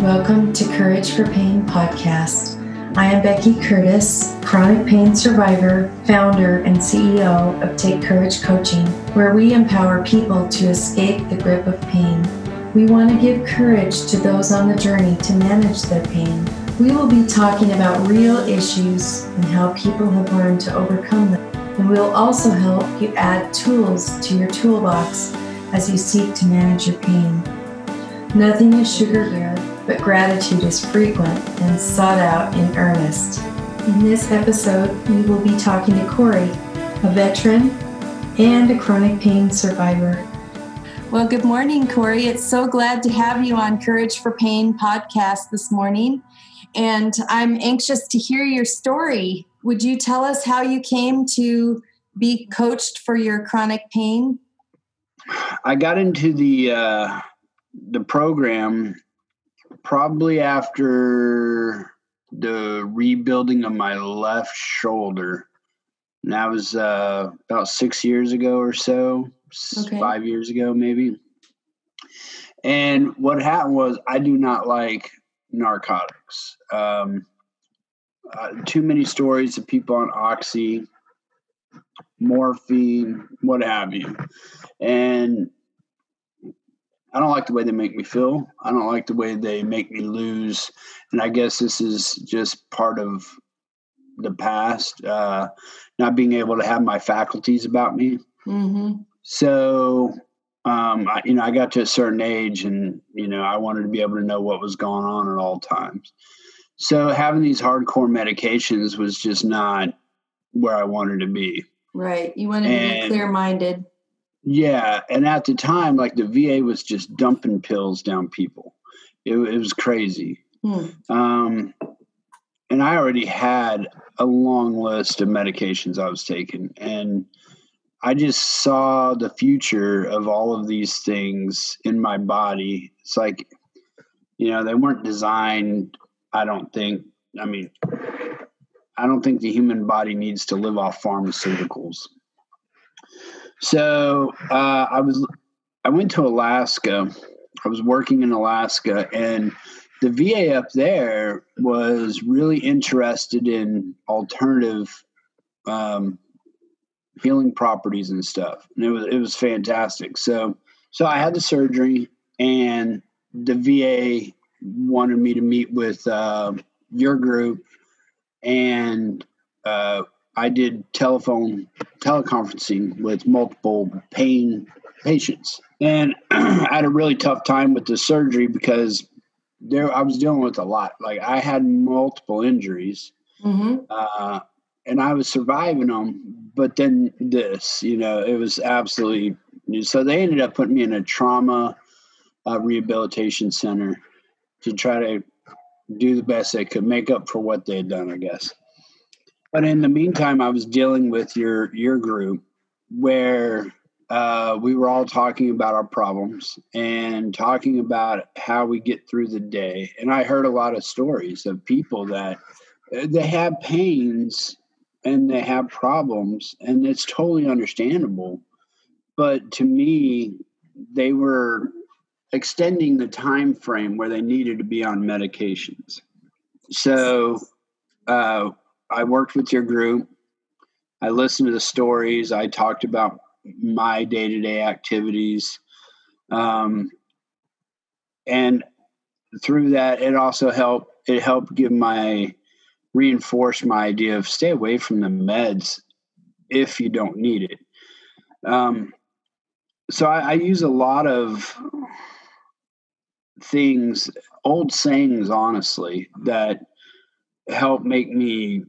Welcome to Courage for Pain podcast. I am Becky Curtis, chronic pain survivor, founder, and CEO of Take Courage Coaching, where we empower people to escape the grip of pain. We want to give courage to those on the journey to manage their pain. We will be talking about real issues and how people have learned to overcome them. And we'll also help you add tools to your toolbox as you seek to manage your pain. Nothing is sugar here but gratitude is frequent and sought out in earnest. In this episode, we will be talking to Corey, a veteran and a chronic pain survivor. Well, good morning, Corey. It's so glad to have you on Courage for Pain podcast this morning. And I'm anxious to hear your story. Would you tell us how you came to be coached for your chronic pain? I got into the uh, the program probably after the rebuilding of my left shoulder. And that was uh, about six years ago or so, okay. five years ago, maybe. And what happened was, I do not like narcotics. Um, uh, too many stories of people on oxy, morphine, what have you. And I don't like the way they make me feel. I don't like the way they make me lose. And I guess this is just part of the past, uh, not being able to have my faculties about me. Mm-hmm. So, um, I, you know, I got to a certain age and, you know, I wanted to be able to know what was going on at all times. So having these hardcore medications was just not where I wanted to be. Right. You wanted and, to be clear minded. Yeah, and at the time, like the VA was just dumping pills down people. It, it was crazy. Hmm. Um, and I already had a long list of medications I was taking, and I just saw the future of all of these things in my body. It's like, you know, they weren't designed. I don't think. I mean, I don't think the human body needs to live off pharmaceuticals. So uh, I was I went to Alaska. I was working in Alaska, and the VA up there was really interested in alternative um, healing properties and stuff, and it was it was fantastic. So so I had the surgery, and the VA wanted me to meet with uh, your group, and uh, I did telephone teleconferencing with multiple pain patients, and I had a really tough time with the surgery because there I was dealing with a lot. Like I had multiple injuries, mm-hmm. uh, and I was surviving them. But then this, you know, it was absolutely. New. So they ended up putting me in a trauma uh, rehabilitation center to try to do the best they could, make up for what they had done, I guess. But in the meantime, I was dealing with your your group where uh, we were all talking about our problems and talking about how we get through the day. And I heard a lot of stories of people that uh, they have pains and they have problems, and it's totally understandable. But to me, they were extending the time frame where they needed to be on medications. So uh, I worked with your group. I listened to the stories. I talked about my day to day activities. Um, and through that, it also helped, it helped give my, reinforce my idea of stay away from the meds if you don't need it. Um, so I, I use a lot of things, old sayings, honestly, that help make me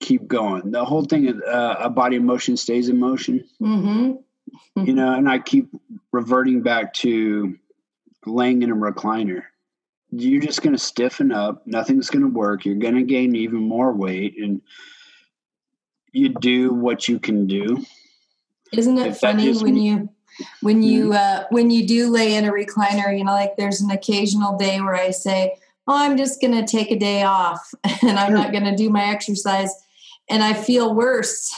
keep going. The whole thing is uh, a body in motion stays in motion. Mm-hmm. you know, and I keep reverting back to laying in a recliner. You're just going to stiffen up. Nothing's going to work. You're going to gain even more weight, and you do what you can do. Isn't it funny when you when you mm-hmm. uh, when you do lay in a recliner? You know, like there's an occasional day where I say, "Oh, I'm just going to take a day off, and I'm not going to do my exercise." And I feel worse.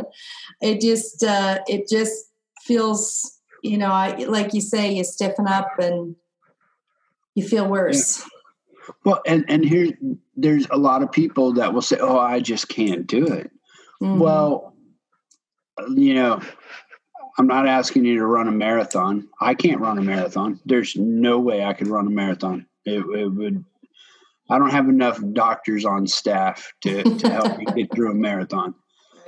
it just uh, it just feels you know I like you say you stiffen up and you feel worse. Well, and and here there's a lot of people that will say, "Oh, I just can't do it." Mm-hmm. Well, you know, I'm not asking you to run a marathon. I can't run a marathon. There's no way I could run a marathon. It, it would. I don't have enough doctors on staff to, to help me get through a marathon.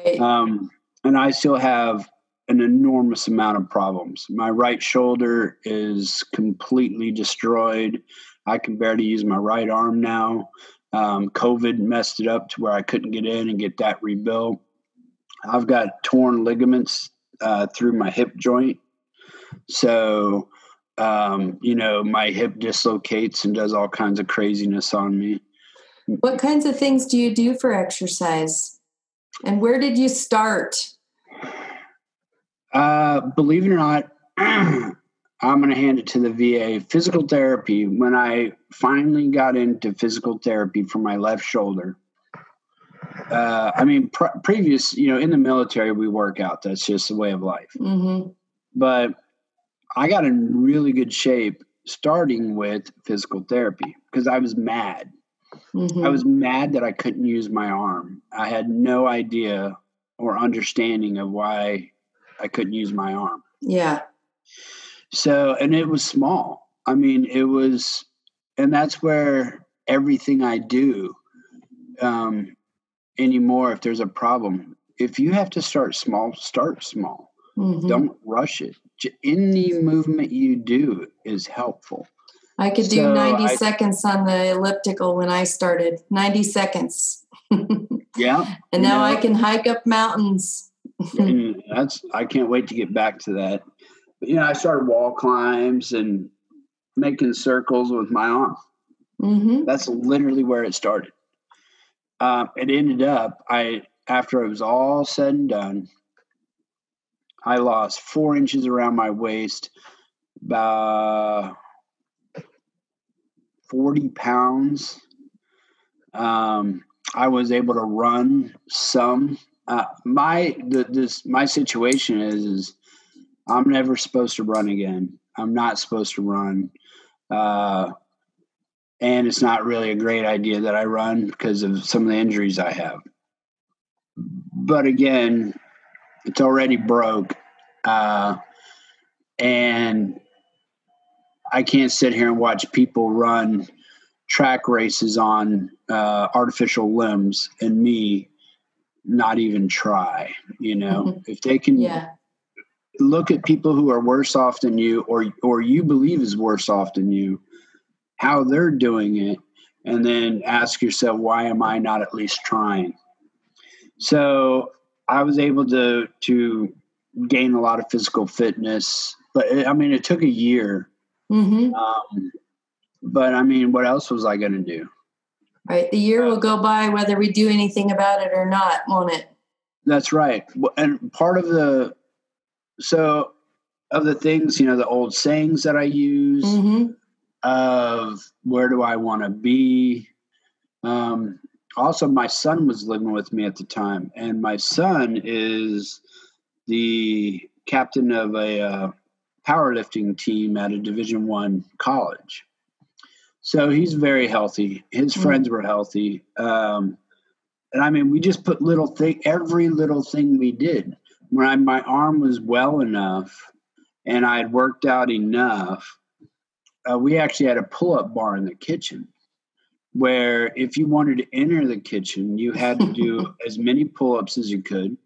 Right. Um, and I still have an enormous amount of problems. My right shoulder is completely destroyed. I can barely use my right arm now. Um, COVID messed it up to where I couldn't get in and get that rebuilt. I've got torn ligaments uh, through my hip joint. So, um, you know, my hip dislocates and does all kinds of craziness on me. What kinds of things do you do for exercise? And where did you start? Uh, believe it or not, I'm going to hand it to the VA. Physical therapy, when I finally got into physical therapy for my left shoulder, uh, I mean, pr- previous, you know, in the military, we work out. That's just the way of life. Mm-hmm. But I got in really good shape starting with physical therapy because I was mad. Mm-hmm. I was mad that I couldn't use my arm. I had no idea or understanding of why I couldn't use my arm. Yeah. So, and it was small. I mean, it was, and that's where everything I do um, anymore, if there's a problem, if you have to start small, start small. Mm-hmm. Don't rush it. Any movement you do is helpful. I could so do 90 I, seconds on the elliptical when I started. 90 seconds. yeah. And now know, I can hike up mountains. that's I can't wait to get back to that But you know, I started wall climbs and making circles with my arm. Mm-hmm. That's literally where it started. Um, it ended up, I after it was all said and done, I lost four inches around my waist, about forty pounds. Um, I was able to run some. Uh, my the, this my situation is is I'm never supposed to run again. I'm not supposed to run. Uh, and it's not really a great idea that I run because of some of the injuries I have. But again, it's already broke. Uh, and I can't sit here and watch people run track races on uh, artificial limbs and me not even try. You know, mm-hmm. if they can yeah look at people who are worse off than you or or you believe is worse off than you how they're doing it and then ask yourself why am i not at least trying so i was able to to gain a lot of physical fitness but it, i mean it took a year mm-hmm. um, but i mean what else was i going to do right the year will go by whether we do anything about it or not won't it that's right and part of the so of the things you know the old sayings that i use mm-hmm. of where do i want to be um, also my son was living with me at the time and my son is the captain of a uh, powerlifting team at a division one college. So he's very healthy. His mm-hmm. friends were healthy. Um, and i mean we just put little thing every little thing we did. When I, my arm was well enough and I had worked out enough, uh, we actually had a pull up bar in the kitchen where if you wanted to enter the kitchen, you had to do as many pull ups as you could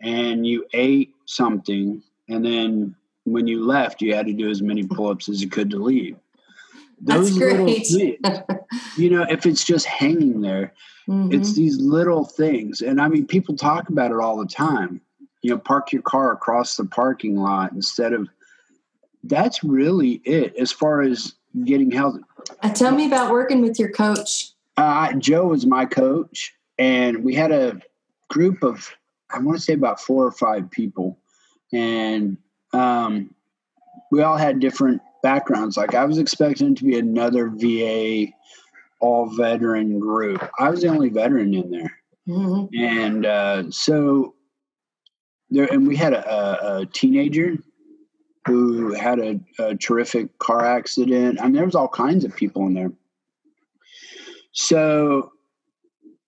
and you ate something. And then when you left, you had to do as many pull ups as you could to leave. Those little things, you know, if it's just hanging there, mm-hmm. it's these little things. And I mean, people talk about it all the time you know park your car across the parking lot instead of that's really it as far as getting healthy uh, tell me about working with your coach. Uh, joe was my coach and we had a group of i want to say about four or five people. And um, we all had different backgrounds. Like i was expecting to be another va all veteran group. I was the only veteran in there. Mm-hmm. and uh, so there, and we had a, a teenager who had a, a, terrific car accident. I mean, there was all kinds of people in there. So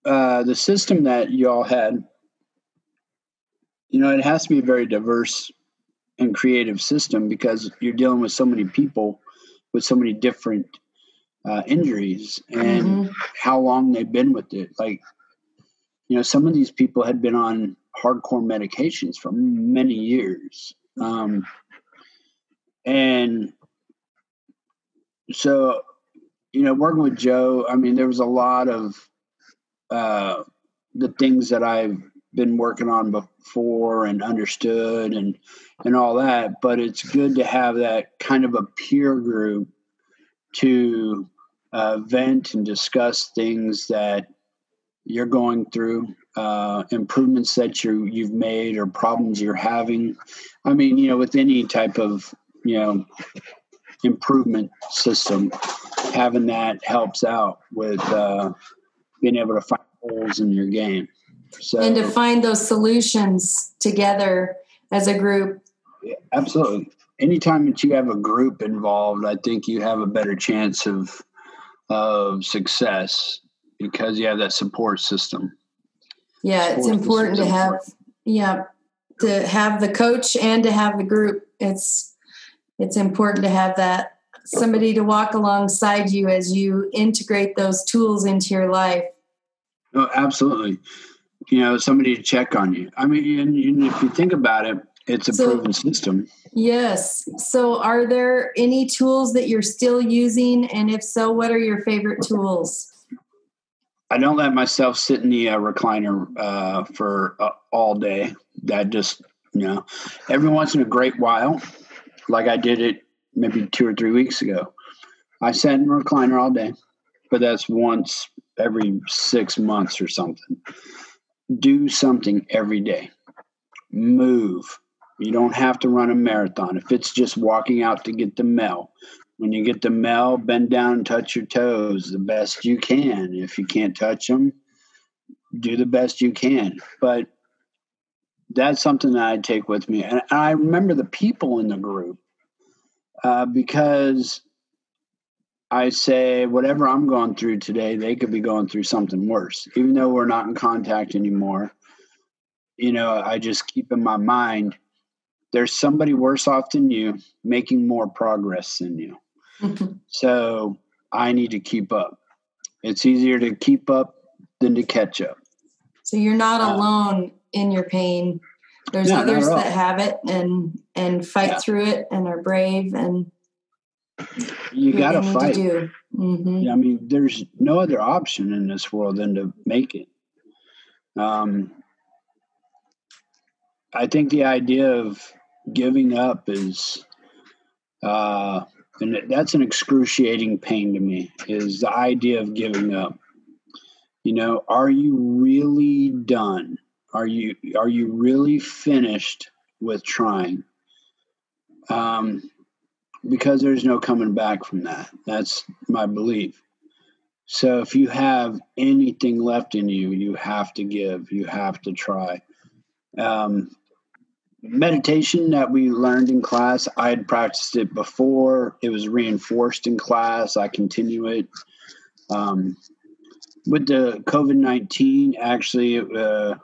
uh, the system that y'all had, you know, it has to be a very diverse and creative system because you're dealing with so many people with so many different uh, injuries and mm-hmm. how long they've been with it. Like, you know, some of these people had been on hardcore medications for many years. Um, and so, you know, working with Joe, I mean, there was a lot of uh, the things that I've been working on before and understood and and all that but it's good to have that kind of a peer group to uh, vent and discuss things that you're going through uh, improvements that you you've made or problems you're having. I mean you know with any type of you know improvement system having that helps out with uh, being able to find holes in your game so, and to find those solutions together as a group. Absolutely. Anytime that you have a group involved, I think you have a better chance of of success because you have that support system. Yeah, support it's important to have yeah to have the coach and to have the group. It's it's important to have that somebody to walk alongside you as you integrate those tools into your life. Oh, absolutely. You know somebody to check on you. I mean and, if you think about it it's a so, proven system. Yes. So are there any tools that you're still using? And if so what are your favorite tools? I don't let myself sit in the uh, recliner uh, for uh, all day. That just you know every once in a great while like i did it maybe two or three weeks ago i sat in a recliner all day but that's once every six months or something do something every day. Move. You don't have to run a marathon. If it's just walking out to get the mail, when you get the mail, bend down and touch your toes the best you can. If you can't touch them, do the best you can. But that's something that I take with me. And I remember the people in the group uh, because I say whatever I'm going through today, they could be going through something worse. Even though we're not in contact anymore, you know, I just keep in my mind there's somebody worse off than you making more progress than you. Mm-hmm. So I need to keep up. It's easier to keep up than to catch up. So you're not uh, alone in your pain. There's no, others that have it and and fight yeah. through it and are brave and you got to fight. Mm-hmm. I mean, there's no other option in this world than to make it. Um, I think the idea of giving up is, uh, and that's an excruciating pain to me. Is the idea of giving up? You know, are you really done? Are you are you really finished with trying? Um, because there's no coming back from that. That's my belief. So if you have anything left in you, you have to give, you have to try. Um, meditation that we learned in class, I had practiced it before. It was reinforced in class. I continue it. Um, with the COVID 19, actually, uh,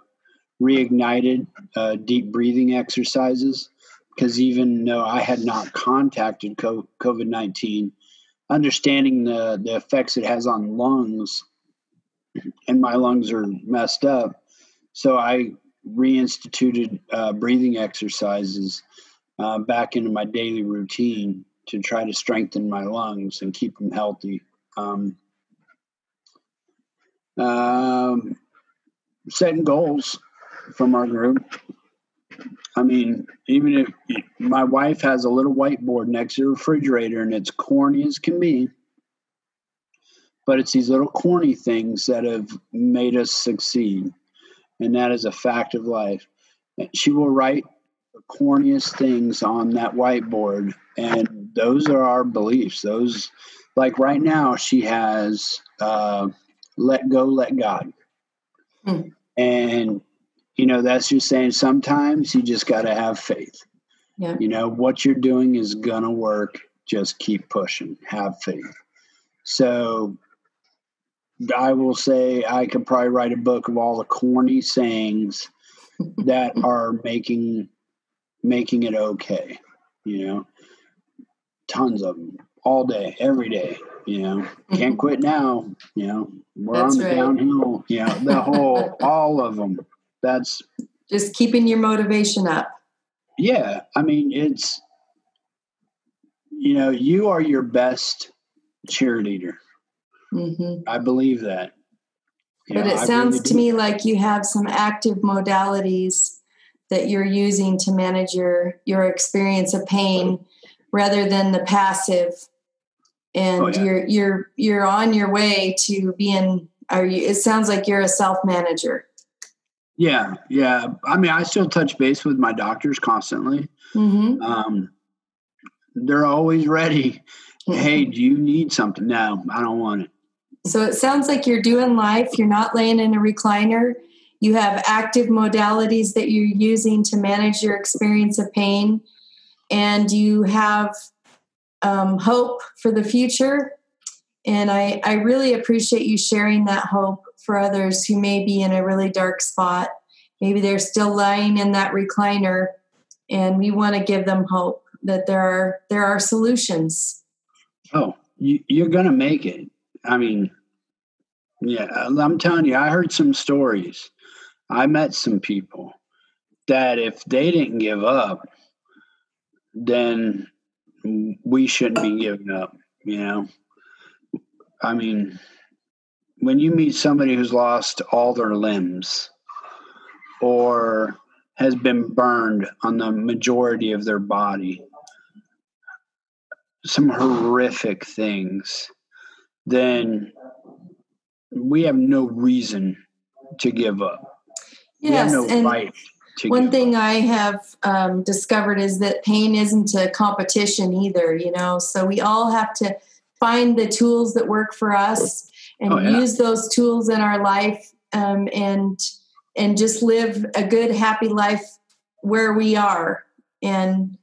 reignited uh, deep breathing exercises because even though I had not contacted COVID 19, understanding the, the effects it has on lungs, and my lungs are messed up. So I reinstituted uh, breathing exercises uh, back into my daily routine to try to strengthen my lungs and keep them healthy. Um, um, setting goals from our group I mean, even if my wife has a little whiteboard next to the refrigerator and it's corny as can be, but it's these little corny things that have made us succeed. And that is a fact of life. She will write the corniest things on that whiteboard. And those are our beliefs. Those, like right now, she has uh, let go, let God. Hmm. And you know, that's just saying sometimes you just got to have faith. Yeah. You know, what you're doing is going to work. Just keep pushing, have faith. So I will say I could probably write a book of all the corny sayings that are making making it okay. You know, tons of them all day, every day. You know, can't quit now. You know, we're That's on the right. downhill. You know, the whole, all of them. That's just keeping your motivation up. Yeah, I mean, it's you know, you are your best cheerleader. Mm-hmm. I believe that. You but know, it sounds really to me like you have some active modalities that you're using to manage your your experience of pain rather than the passive and oh, yeah. you're you're you're on your way to being are you it sounds like you're a self manager yeah yeah. I mean i still touch base with my doctors constantly. Mm-hmm. um, they're always ready. Mm-hmm. hey do you need something? No i don't want it. So it sounds like you're doing life. You're not laying in a recliner. You have active modalities that you're using to manage your experience of pain. And you have um, hope for the future. And I, I really appreciate you sharing that hope for others who may be in a really dark spot. Maybe they're still lying in that recliner, and we want to give them hope that there are there are solutions. Oh, you, you're to make it. I mean, yeah, I'm telling you, I heard some stories. I met some people that if they didn't give up, then we shouldn't be giving up, you know? I mean, when you meet somebody who's lost all their limbs or has been burned on the majority of their body, some horrific things, then we have no reason to give up. Yes, no and right one thing I have um, discovered is that pain isn't a competition either, you know, so we all have to find the tools that work for us and oh, yeah. use those tools in our life um, and and just live a good happy life where we are and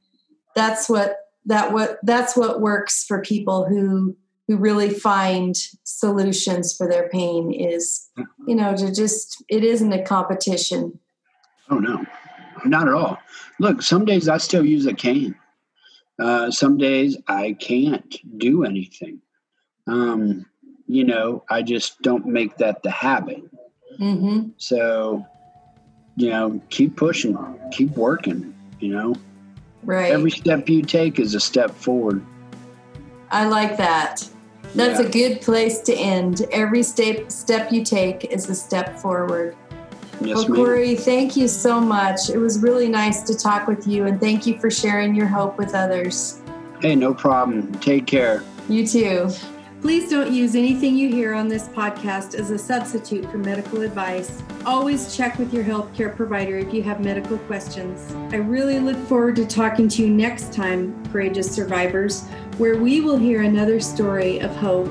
that's what that what that's what works for people who who really find solutions for their pain is you know to just it isn't a competition Oh no, not at all. Look, some days I still use a cane. Uh, some days I can't do anything. Um, you know, I just don't make that the habit. Mm-hmm. So, you know, keep pushing, keep working. You know, right. Every step you take is a step forward. I like that. That's yeah. a good place to end. Every step step you take is a step forward. Yes, well, Corey, thank you so much. It was really nice to talk with you, and thank you for sharing your hope with others. Hey, no problem. Take care. You too. Please don't use anything you hear on this podcast as a substitute for medical advice. Always check with your healthcare provider if you have medical questions. I really look forward to talking to you next time, Courageous Survivors, where we will hear another story of hope